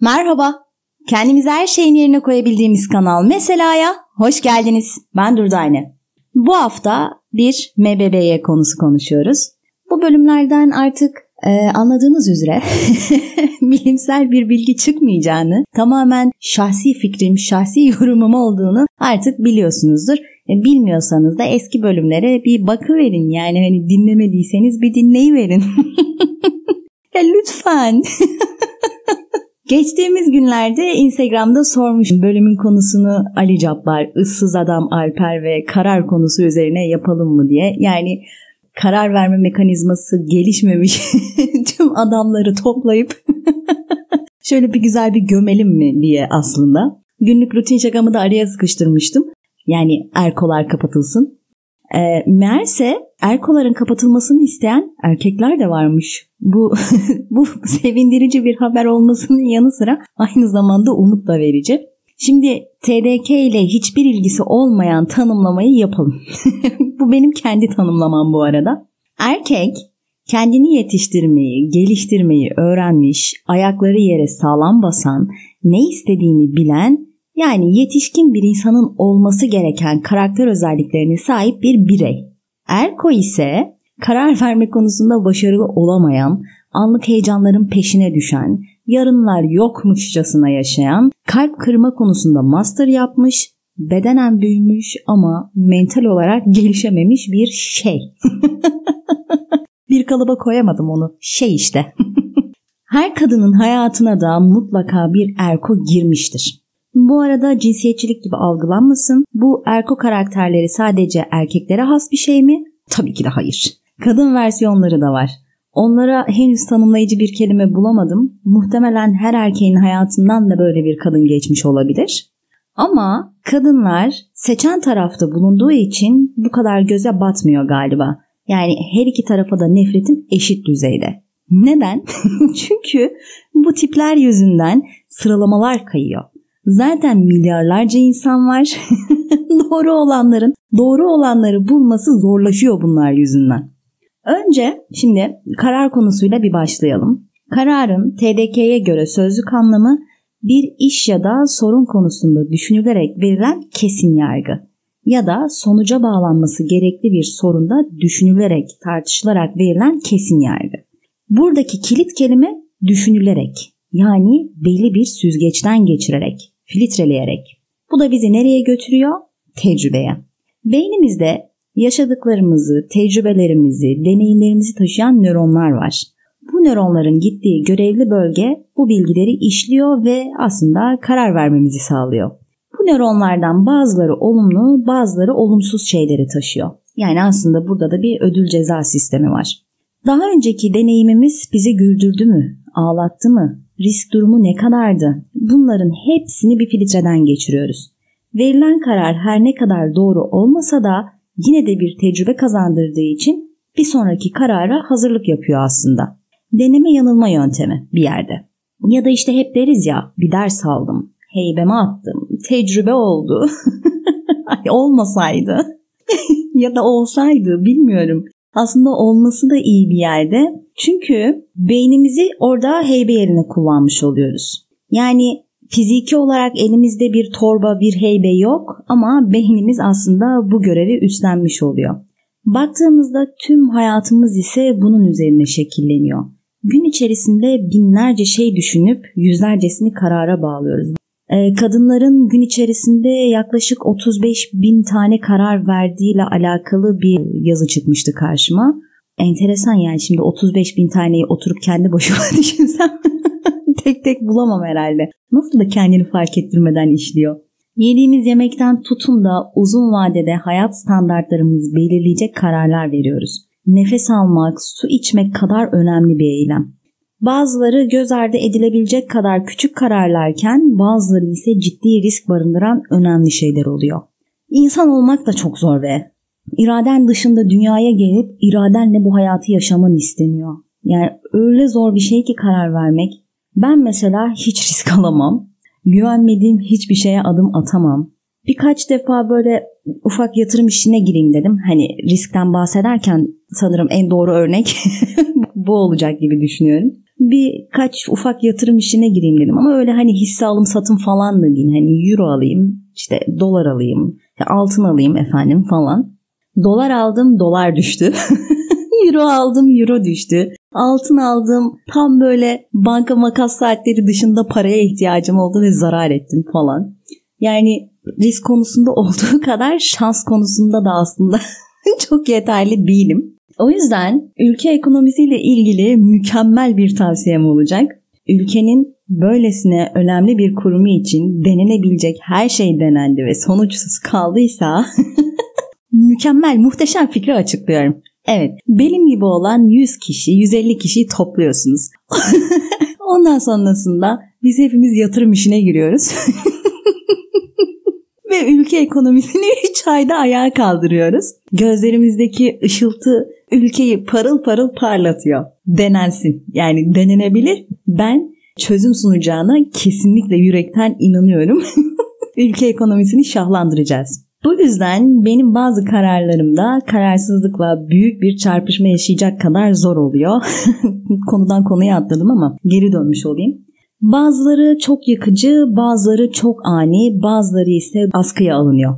Merhaba. Kendimizi her şeyin yerine koyabildiğimiz kanal Mesela'ya hoş geldiniz. Ben Durdane. Bu hafta bir MBB'ye konusu konuşuyoruz. Bu bölümlerden artık e, anladığınız üzere bilimsel bir bilgi çıkmayacağını, tamamen şahsi fikrim, şahsi yorumum olduğunu artık biliyorsunuzdur. E, bilmiyorsanız da eski bölümlere bir bakıverin yani hani dinlemediyseniz bir dinleyiverin. ya lütfen. Geçtiğimiz günlerde Instagram'da sormuşum bölümün konusunu Ali Cabbar, ıssız adam Alper ve karar konusu üzerine yapalım mı diye. Yani karar verme mekanizması gelişmemiş tüm adamları toplayıp şöyle bir güzel bir gömelim mi diye aslında. Günlük rutin şakamı da araya sıkıştırmıştım. Yani erkolar kapatılsın. E, meğerse erkoların kapatılmasını isteyen erkekler de varmış. Bu bu sevindirici bir haber olmasının yanı sıra aynı zamanda umut da verici. Şimdi TDK ile hiçbir ilgisi olmayan tanımlamayı yapalım. bu benim kendi tanımlamam bu arada. Erkek kendini yetiştirmeyi, geliştirmeyi öğrenmiş, ayakları yere sağlam basan, ne istediğini bilen yani yetişkin bir insanın olması gereken karakter özelliklerine sahip bir birey. Erko ise karar verme konusunda başarılı olamayan, anlık heyecanların peşine düşen, yarınlar yokmuşçasına yaşayan, kalp kırma konusunda master yapmış, bedenen büyümüş ama mental olarak gelişememiş bir şey. bir kalıba koyamadım onu. Şey işte. Her kadının hayatına da mutlaka bir erko girmiştir. Bu arada cinsiyetçilik gibi algılanmasın. Bu erko karakterleri sadece erkeklere has bir şey mi? Tabii ki de hayır. Kadın versiyonları da var. Onlara henüz tanımlayıcı bir kelime bulamadım. Muhtemelen her erkeğin hayatından da böyle bir kadın geçmiş olabilir. Ama kadınlar seçen tarafta bulunduğu için bu kadar göze batmıyor galiba. Yani her iki tarafa da nefretim eşit düzeyde. Neden? Çünkü bu tipler yüzünden sıralamalar kayıyor. Zaten milyarlarca insan var. doğru olanların doğru olanları bulması zorlaşıyor bunlar yüzünden. Önce şimdi karar konusuyla bir başlayalım. Kararın TDK'ye göre sözlük anlamı bir iş ya da sorun konusunda düşünülerek verilen kesin yargı ya da sonuca bağlanması gerekli bir sorunda düşünülerek, tartışılarak verilen kesin yargı. Buradaki kilit kelime düşünülerek yani belli bir süzgeçten geçirerek, filtreleyerek. Bu da bizi nereye götürüyor? Tecrübeye. Beynimizde yaşadıklarımızı, tecrübelerimizi, deneyimlerimizi taşıyan nöronlar var. Bu nöronların gittiği görevli bölge bu bilgileri işliyor ve aslında karar vermemizi sağlıyor. Bu nöronlardan bazıları olumlu, bazıları olumsuz şeyleri taşıyor. Yani aslında burada da bir ödül ceza sistemi var. Daha önceki deneyimimiz bizi güldürdü mü, ağlattı mı, risk durumu ne kadardı? Bunların hepsini bir filtreden geçiriyoruz. Verilen karar her ne kadar doğru olmasa da yine de bir tecrübe kazandırdığı için bir sonraki karara hazırlık yapıyor aslında. Deneme yanılma yöntemi bir yerde. Ya da işte hep deriz ya bir ders aldım, heybeme attım, tecrübe oldu. Olmasaydı ya da olsaydı bilmiyorum. Aslında olması da iyi bir yerde. Çünkü beynimizi orada heybe yerine kullanmış oluyoruz. Yani fiziki olarak elimizde bir torba, bir heybe yok ama beynimiz aslında bu görevi üstlenmiş oluyor. Baktığımızda tüm hayatımız ise bunun üzerine şekilleniyor. Gün içerisinde binlerce şey düşünüp yüzlercesini karara bağlıyoruz. Ee, kadınların gün içerisinde yaklaşık 35 bin tane karar verdiğiyle alakalı bir yazı çıkmıştı karşıma. Enteresan yani şimdi 35 bin taneyi oturup kendi başıma düşünsem tek tek bulamam herhalde. Nasıl da kendini fark ettirmeden işliyor. Yediğimiz yemekten tutun da uzun vadede hayat standartlarımızı belirleyecek kararlar veriyoruz. Nefes almak, su içmek kadar önemli bir eylem. Bazıları göz ardı edilebilecek kadar küçük kararlarken bazıları ise ciddi risk barındıran önemli şeyler oluyor. İnsan olmak da çok zor ve iraden dışında dünyaya gelip iradenle bu hayatı yaşaman isteniyor. Yani öyle zor bir şey ki karar vermek. Ben mesela hiç risk alamam. Güvenmediğim hiçbir şeye adım atamam. Birkaç defa böyle ufak yatırım işine gireyim dedim. Hani riskten bahsederken sanırım en doğru örnek bu olacak gibi düşünüyorum. Birkaç ufak yatırım işine gireyim dedim. Ama öyle hani hisse alım satım falan da değil. Hani euro alayım, işte dolar alayım, altın alayım efendim falan. Dolar aldım, dolar düştü. euro aldım, euro düştü. Altın aldım, tam böyle banka makas saatleri dışında paraya ihtiyacım oldu ve zarar ettim falan. Yani risk konusunda olduğu kadar şans konusunda da aslında çok yeterli değilim. O yüzden ülke ekonomisiyle ilgili mükemmel bir tavsiyem olacak. Ülkenin böylesine önemli bir kurumu için denenebilecek her şey denendi ve sonuçsuz kaldıysa mükemmel, muhteşem fikri açıklıyorum. Evet, benim gibi olan 100 kişi, 150 kişiyi topluyorsunuz. Ondan sonrasında biz hepimiz yatırım işine giriyoruz. ve ülke ekonomisini 3 ayda ayağa kaldırıyoruz. Gözlerimizdeki ışıltı ülkeyi parıl parıl parlatıyor. Denensin. Yani denenebilir. Ben çözüm sunacağına kesinlikle yürekten inanıyorum. ülke ekonomisini şahlandıracağız. Bu yüzden benim bazı kararlarımda kararsızlıkla büyük bir çarpışma yaşayacak kadar zor oluyor. Konudan konuya atladım ama geri dönmüş olayım. Bazıları çok yakıcı, bazıları çok ani, bazıları ise askıya alınıyor.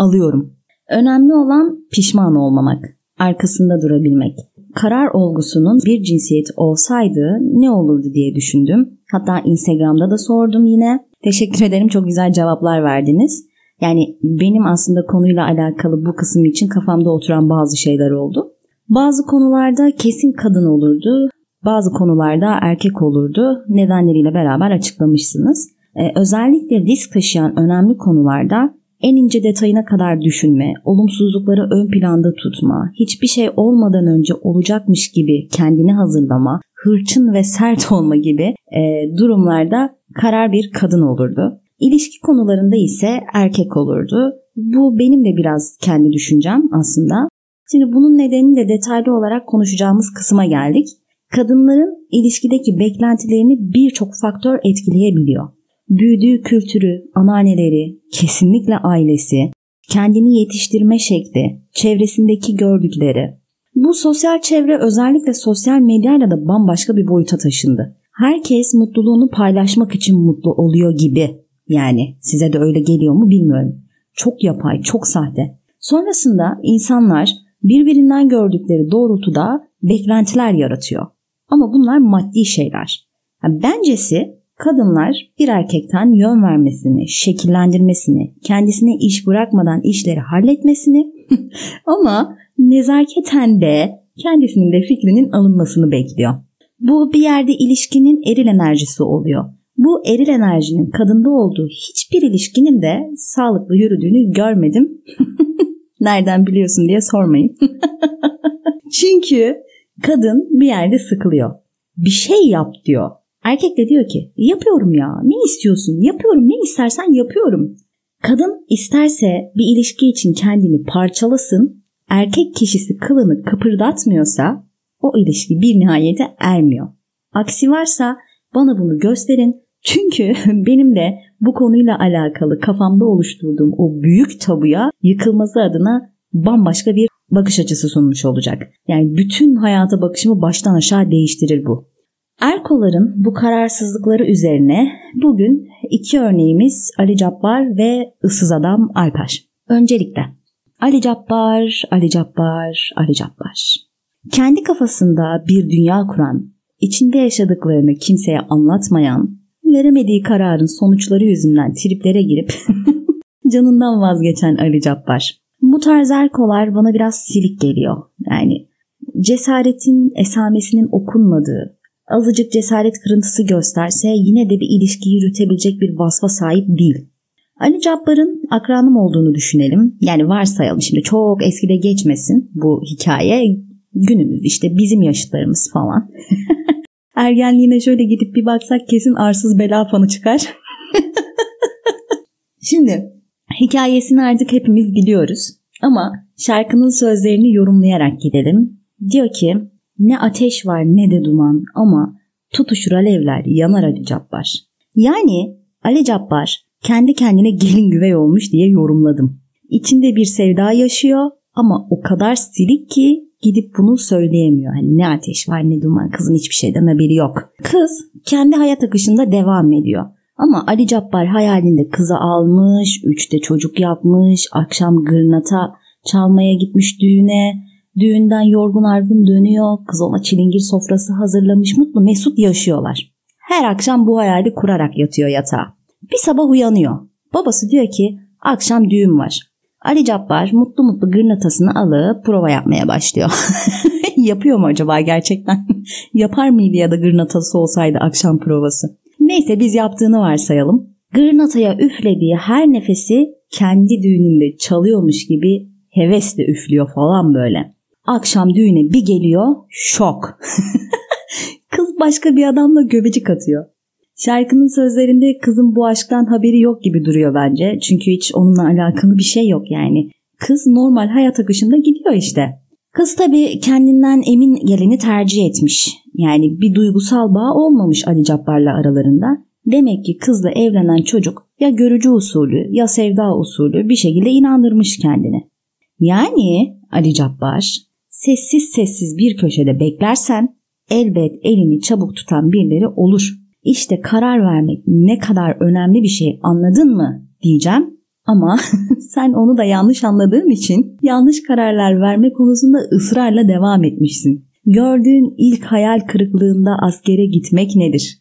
Alıyorum. Önemli olan pişman olmamak, arkasında durabilmek. Karar olgusunun bir cinsiyet olsaydı ne olurdu diye düşündüm. Hatta Instagram'da da sordum yine. Teşekkür ederim çok güzel cevaplar verdiniz. Yani benim aslında konuyla alakalı bu kısım için kafamda oturan bazı şeyler oldu. Bazı konularda kesin kadın olurdu. Bazı konularda erkek olurdu. Nedenleriyle beraber açıklamışsınız. Ee, özellikle risk taşıyan önemli konularda en ince detayına kadar düşünme, olumsuzlukları ön planda tutma, hiçbir şey olmadan önce olacakmış gibi kendini hazırlama, hırçın ve sert olma gibi e, durumlarda karar bir kadın olurdu. İlişki konularında ise erkek olurdu. Bu benim de biraz kendi düşüncem aslında. Şimdi bunun nedenini de detaylı olarak konuşacağımız kısma geldik. Kadınların ilişkideki beklentilerini birçok faktör etkileyebiliyor. Büyüdüğü kültürü, ananeleri, kesinlikle ailesi, kendini yetiştirme şekli, çevresindeki gördükleri. Bu sosyal çevre özellikle sosyal medyayla da bambaşka bir boyuta taşındı. Herkes mutluluğunu paylaşmak için mutlu oluyor gibi yani size de öyle geliyor mu bilmiyorum. Çok yapay, çok sahte. Sonrasında insanlar birbirinden gördükleri doğrultuda beklentiler yaratıyor. Ama bunlar maddi şeyler. Yani bencesi kadınlar bir erkekten yön vermesini, şekillendirmesini, kendisine iş bırakmadan işleri halletmesini ama nezaketen de kendisinin de fikrinin alınmasını bekliyor. Bu bir yerde ilişkinin eril enerjisi oluyor. Bu eril enerjinin kadında olduğu hiçbir ilişkinin de sağlıklı yürüdüğünü görmedim. Nereden biliyorsun diye sormayın. Çünkü kadın bir yerde sıkılıyor. Bir şey yap diyor. Erkek de diyor ki yapıyorum ya ne istiyorsun yapıyorum ne istersen yapıyorum. Kadın isterse bir ilişki için kendini parçalasın erkek kişisi kılını kıpırdatmıyorsa o ilişki bir nihayete ermiyor. Aksi varsa bana bunu gösterin çünkü benim de bu konuyla alakalı kafamda oluşturduğum o büyük tabuya yıkılması adına bambaşka bir bakış açısı sunmuş olacak. Yani bütün hayata bakışımı baştan aşağı değiştirir bu. Erkoların bu kararsızlıkları üzerine bugün iki örneğimiz Ali Cabbar ve ıssız adam Alper. Öncelikle Ali Cabbar, Ali Cabbar, Ali Cabbar. Kendi kafasında bir dünya kuran, içinde yaşadıklarını kimseye anlatmayan, veremediği kararın sonuçları yüzünden triplere girip canından vazgeçen Ali Cabbar. Bu tarz erkolar bana biraz silik geliyor. Yani cesaretin esamesinin okunmadığı, azıcık cesaret kırıntısı gösterse yine de bir ilişki yürütebilecek bir vasfa sahip değil. Ali Cabbar'ın akranım olduğunu düşünelim. Yani varsayalım şimdi çok eskide geçmesin bu hikaye. Günümüz işte bizim yaşıtlarımız falan. ergenliğine şöyle gidip bir baksak kesin arsız bela fanı çıkar. Şimdi hikayesini artık hepimiz biliyoruz. Ama şarkının sözlerini yorumlayarak gidelim. Diyor ki ne ateş var ne de duman ama tutuşur alevler yanar Ali Cabbar. Yani Ali Cabbar kendi kendine gelin güvey olmuş diye yorumladım. İçinde bir sevda yaşıyor ama o kadar silik ki gidip bunu söyleyemiyor. Hani ne ateş var ne duman kızın hiçbir şeyden haberi yok. Kız kendi hayat akışında devam ediyor. Ama Ali Cabbar hayalinde kızı almış, üçte çocuk yapmış, akşam gırnata çalmaya gitmiş düğüne, düğünden yorgun argın dönüyor, kız ona çilingir sofrası hazırlamış, mutlu mesut yaşıyorlar. Her akşam bu hayali kurarak yatıyor yatağa. Bir sabah uyanıyor. Babası diyor ki akşam düğün var. Ali Cabbar mutlu mutlu gırnatasını alıp prova yapmaya başlıyor. Yapıyor mu acaba gerçekten? Yapar mıydı ya da gırnatası olsaydı akşam provası? Neyse biz yaptığını varsayalım. Gırnataya üflediği her nefesi kendi düğününde çalıyormuş gibi hevesle üflüyor falan böyle. Akşam düğüne bir geliyor şok. Kız başka bir adamla göbecik atıyor. Şarkının sözlerinde kızın bu aşktan haberi yok gibi duruyor bence. Çünkü hiç onunla alakalı bir şey yok yani. Kız normal hayat akışında gidiyor işte. Kız tabii kendinden emin geleni tercih etmiş. Yani bir duygusal bağ olmamış Ali Cabbar'la aralarında. Demek ki kızla evlenen çocuk ya görücü usulü ya sevda usulü bir şekilde inandırmış kendini. Yani Ali Cabbar sessiz sessiz bir köşede beklersen elbet elini çabuk tutan birileri olur. İşte karar vermek ne kadar önemli bir şey anladın mı diyeceğim. Ama sen onu da yanlış anladığın için yanlış kararlar verme konusunda ısrarla devam etmişsin. Gördüğün ilk hayal kırıklığında askere gitmek nedir?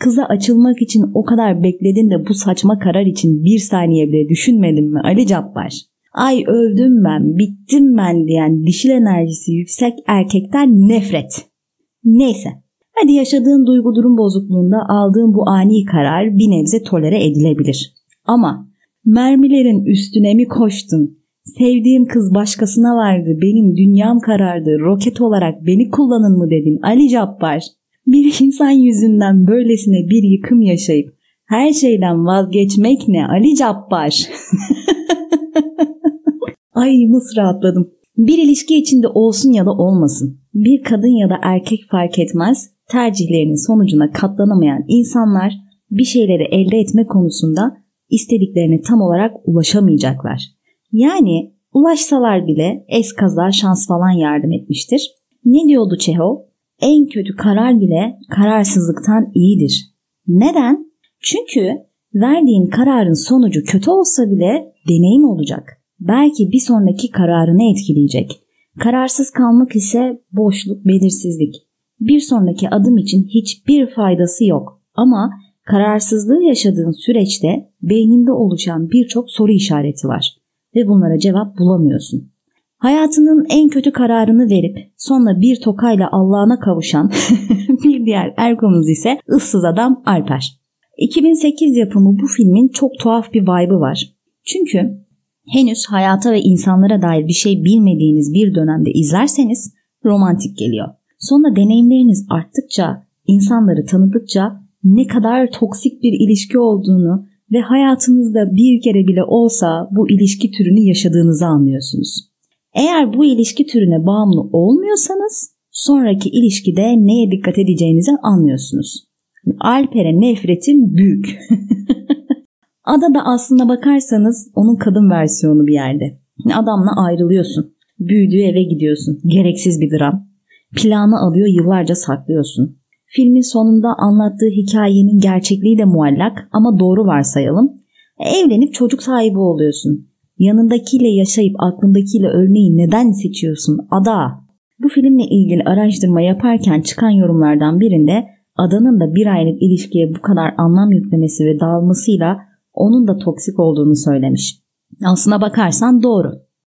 Kıza açılmak için o kadar bekledin de bu saçma karar için bir saniye bile düşünmedin mi Ali Cabbar? Ay övdüm ben, bittim ben diyen dişil enerjisi yüksek erkekten nefret. Neyse Hadi yaşadığın duygu durum bozukluğunda aldığın bu ani karar bir nebze tolere edilebilir. Ama mermilerin üstüne mi koştun? Sevdiğim kız başkasına vardı, benim dünyam karardı, roket olarak beni kullanın mı dedin Ali Cabbar? Bir insan yüzünden böylesine bir yıkım yaşayıp her şeyden vazgeçmek ne Ali Cabbar? Ay nasıl rahatladım. Bir ilişki içinde olsun ya da olmasın. Bir kadın ya da erkek fark etmez tercihlerinin sonucuna katlanamayan insanlar bir şeyleri elde etme konusunda istediklerine tam olarak ulaşamayacaklar. Yani ulaşsalar bile es kaza şans falan yardım etmiştir. Ne diyordu Çehov? En kötü karar bile kararsızlıktan iyidir. Neden? Çünkü verdiğin kararın sonucu kötü olsa bile deneyim olacak. Belki bir sonraki kararını etkileyecek. Kararsız kalmak ise boşluk, belirsizlik bir sonraki adım için hiçbir faydası yok. Ama kararsızlığı yaşadığın süreçte beyninde oluşan birçok soru işareti var ve bunlara cevap bulamıyorsun. Hayatının en kötü kararını verip sonra bir tokayla Allah'ına kavuşan bir diğer erkomuz ise ıssız adam Alper. 2008 yapımı bu filmin çok tuhaf bir vibe'ı var. Çünkü henüz hayata ve insanlara dair bir şey bilmediğiniz bir dönemde izlerseniz romantik geliyor. Sonra deneyimleriniz arttıkça, insanları tanıdıkça ne kadar toksik bir ilişki olduğunu ve hayatınızda bir kere bile olsa bu ilişki türünü yaşadığınızı anlıyorsunuz. Eğer bu ilişki türüne bağımlı olmuyorsanız sonraki ilişkide neye dikkat edeceğinizi anlıyorsunuz. Alper'e nefretim büyük. Ada da aslında bakarsanız onun kadın versiyonu bir yerde. Adamla ayrılıyorsun. Büyüdüğü eve gidiyorsun. Gereksiz bir dram. Planı alıyor yıllarca saklıyorsun. Filmin sonunda anlattığı hikayenin gerçekliği de muallak ama doğru varsayalım. Evlenip çocuk sahibi oluyorsun. Yanındakiyle yaşayıp aklındakiyle ölmeyi neden seçiyorsun ada? Bu filmle ilgili araştırma yaparken çıkan yorumlardan birinde adanın da bir aylık ilişkiye bu kadar anlam yüklemesi ve dağılmasıyla onun da toksik olduğunu söylemiş. Aslına bakarsan doğru.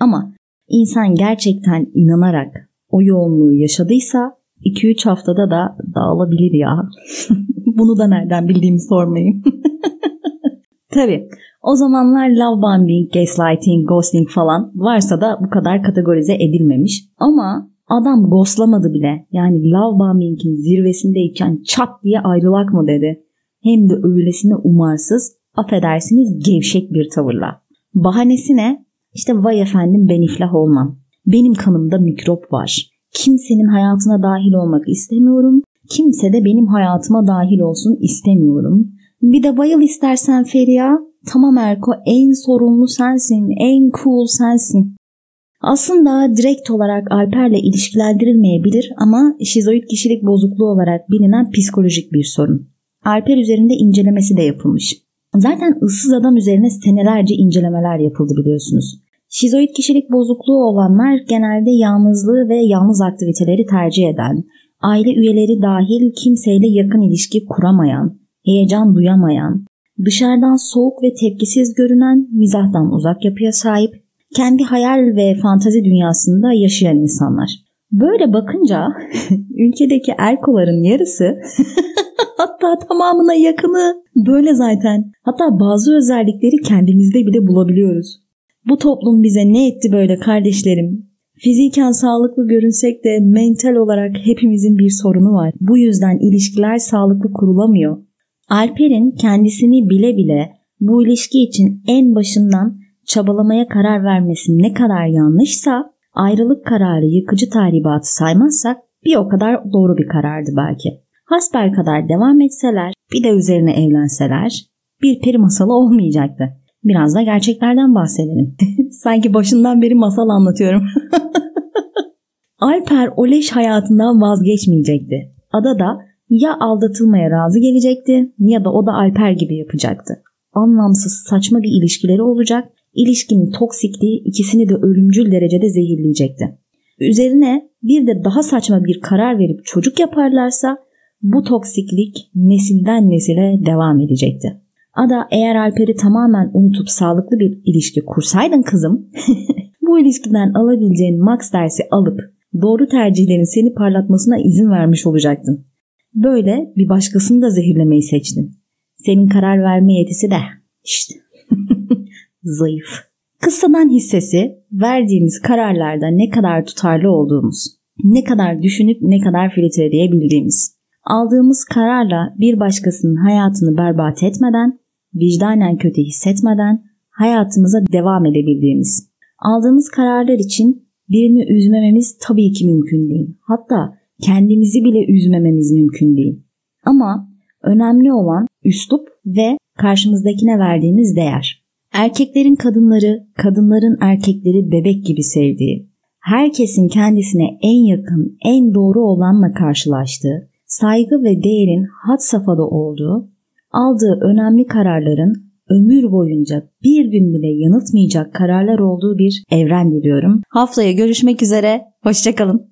Ama insan gerçekten inanarak o yoğunluğu yaşadıysa 2-3 haftada da dağılabilir ya. Bunu da nereden bildiğimi sormayın. Tabi o zamanlar love bombing, gaslighting, ghosting falan varsa da bu kadar kategorize edilmemiş. Ama adam ghostlamadı bile. Yani love bombing'in zirvesindeyken çat diye ayrılak mı dedi. Hem de öylesine umarsız, affedersiniz gevşek bir tavırla. Bahanesi ne? İşte vay efendim ben iflah olmam. Benim kanımda mikrop var. Kimsenin hayatına dahil olmak istemiyorum. Kimse de benim hayatıma dahil olsun istemiyorum. Bir de bayıl istersen Feriha. Tamam Erko en sorumlu sensin, en cool sensin. Aslında direkt olarak Alper'le ilişkilendirilmeyebilir ama şizoid kişilik bozukluğu olarak bilinen psikolojik bir sorun. Alper üzerinde incelemesi de yapılmış. Zaten ıssız adam üzerine senelerce incelemeler yapıldı biliyorsunuz. Şizoid kişilik bozukluğu olanlar genelde yalnızlığı ve yalnız aktiviteleri tercih eden, aile üyeleri dahil kimseyle yakın ilişki kuramayan, heyecan duyamayan, dışarıdan soğuk ve tepkisiz görünen, mizahtan uzak yapıya sahip, kendi hayal ve fantazi dünyasında yaşayan insanlar. Böyle bakınca ülkedeki erkoların yarısı hatta tamamına yakını böyle zaten. Hatta bazı özellikleri kendimizde bile bulabiliyoruz. Bu toplum bize ne etti böyle kardeşlerim? Fiziken sağlıklı görünsek de mental olarak hepimizin bir sorunu var. Bu yüzden ilişkiler sağlıklı kurulamıyor. Alper'in kendisini bile bile bu ilişki için en başından çabalamaya karar vermesi ne kadar yanlışsa ayrılık kararı yıkıcı tahribatı saymazsak bir o kadar doğru bir karardı belki. Hasbel kadar devam etseler bir de üzerine evlenseler bir peri masalı olmayacaktı. Biraz da gerçeklerden bahsedelim. Sanki başından beri masal anlatıyorum. Alper o leş hayatından vazgeçmeyecekti. Ada da ya aldatılmaya razı gelecekti ya da o da Alper gibi yapacaktı. Anlamsız saçma bir ilişkileri olacak, ilişkinin toksikliği ikisini de ölümcül derecede zehirleyecekti. Üzerine bir de daha saçma bir karar verip çocuk yaparlarsa bu toksiklik nesilden nesile devam edecekti. Ada eğer Alper'i tamamen unutup sağlıklı bir ilişki kursaydın kızım, bu ilişkiden alabileceğin max dersi alıp doğru tercihlerin seni parlatmasına izin vermiş olacaktın. Böyle bir başkasını da zehirlemeyi seçtin. Senin karar verme yetisi de işte zayıf. Kıssadan hissesi verdiğimiz kararlarda ne kadar tutarlı olduğumuz, ne kadar düşünüp ne kadar filtreleyebildiğimiz. Aldığımız kararla bir başkasının hayatını berbat etmeden, vicdanen kötü hissetmeden hayatımıza devam edebildiğimiz. Aldığımız kararlar için birini üzmememiz tabii ki mümkün değil. Hatta kendimizi bile üzmememiz mümkün değil. Ama önemli olan üslup ve karşımızdakine verdiğimiz değer. Erkeklerin kadınları, kadınların erkekleri bebek gibi sevdiği, herkesin kendisine en yakın, en doğru olanla karşılaştığı, saygı ve değerin had safhada olduğu, aldığı önemli kararların ömür boyunca bir gün bile yanıltmayacak kararlar olduğu bir evren diliyorum. Haftaya görüşmek üzere, hoşçakalın.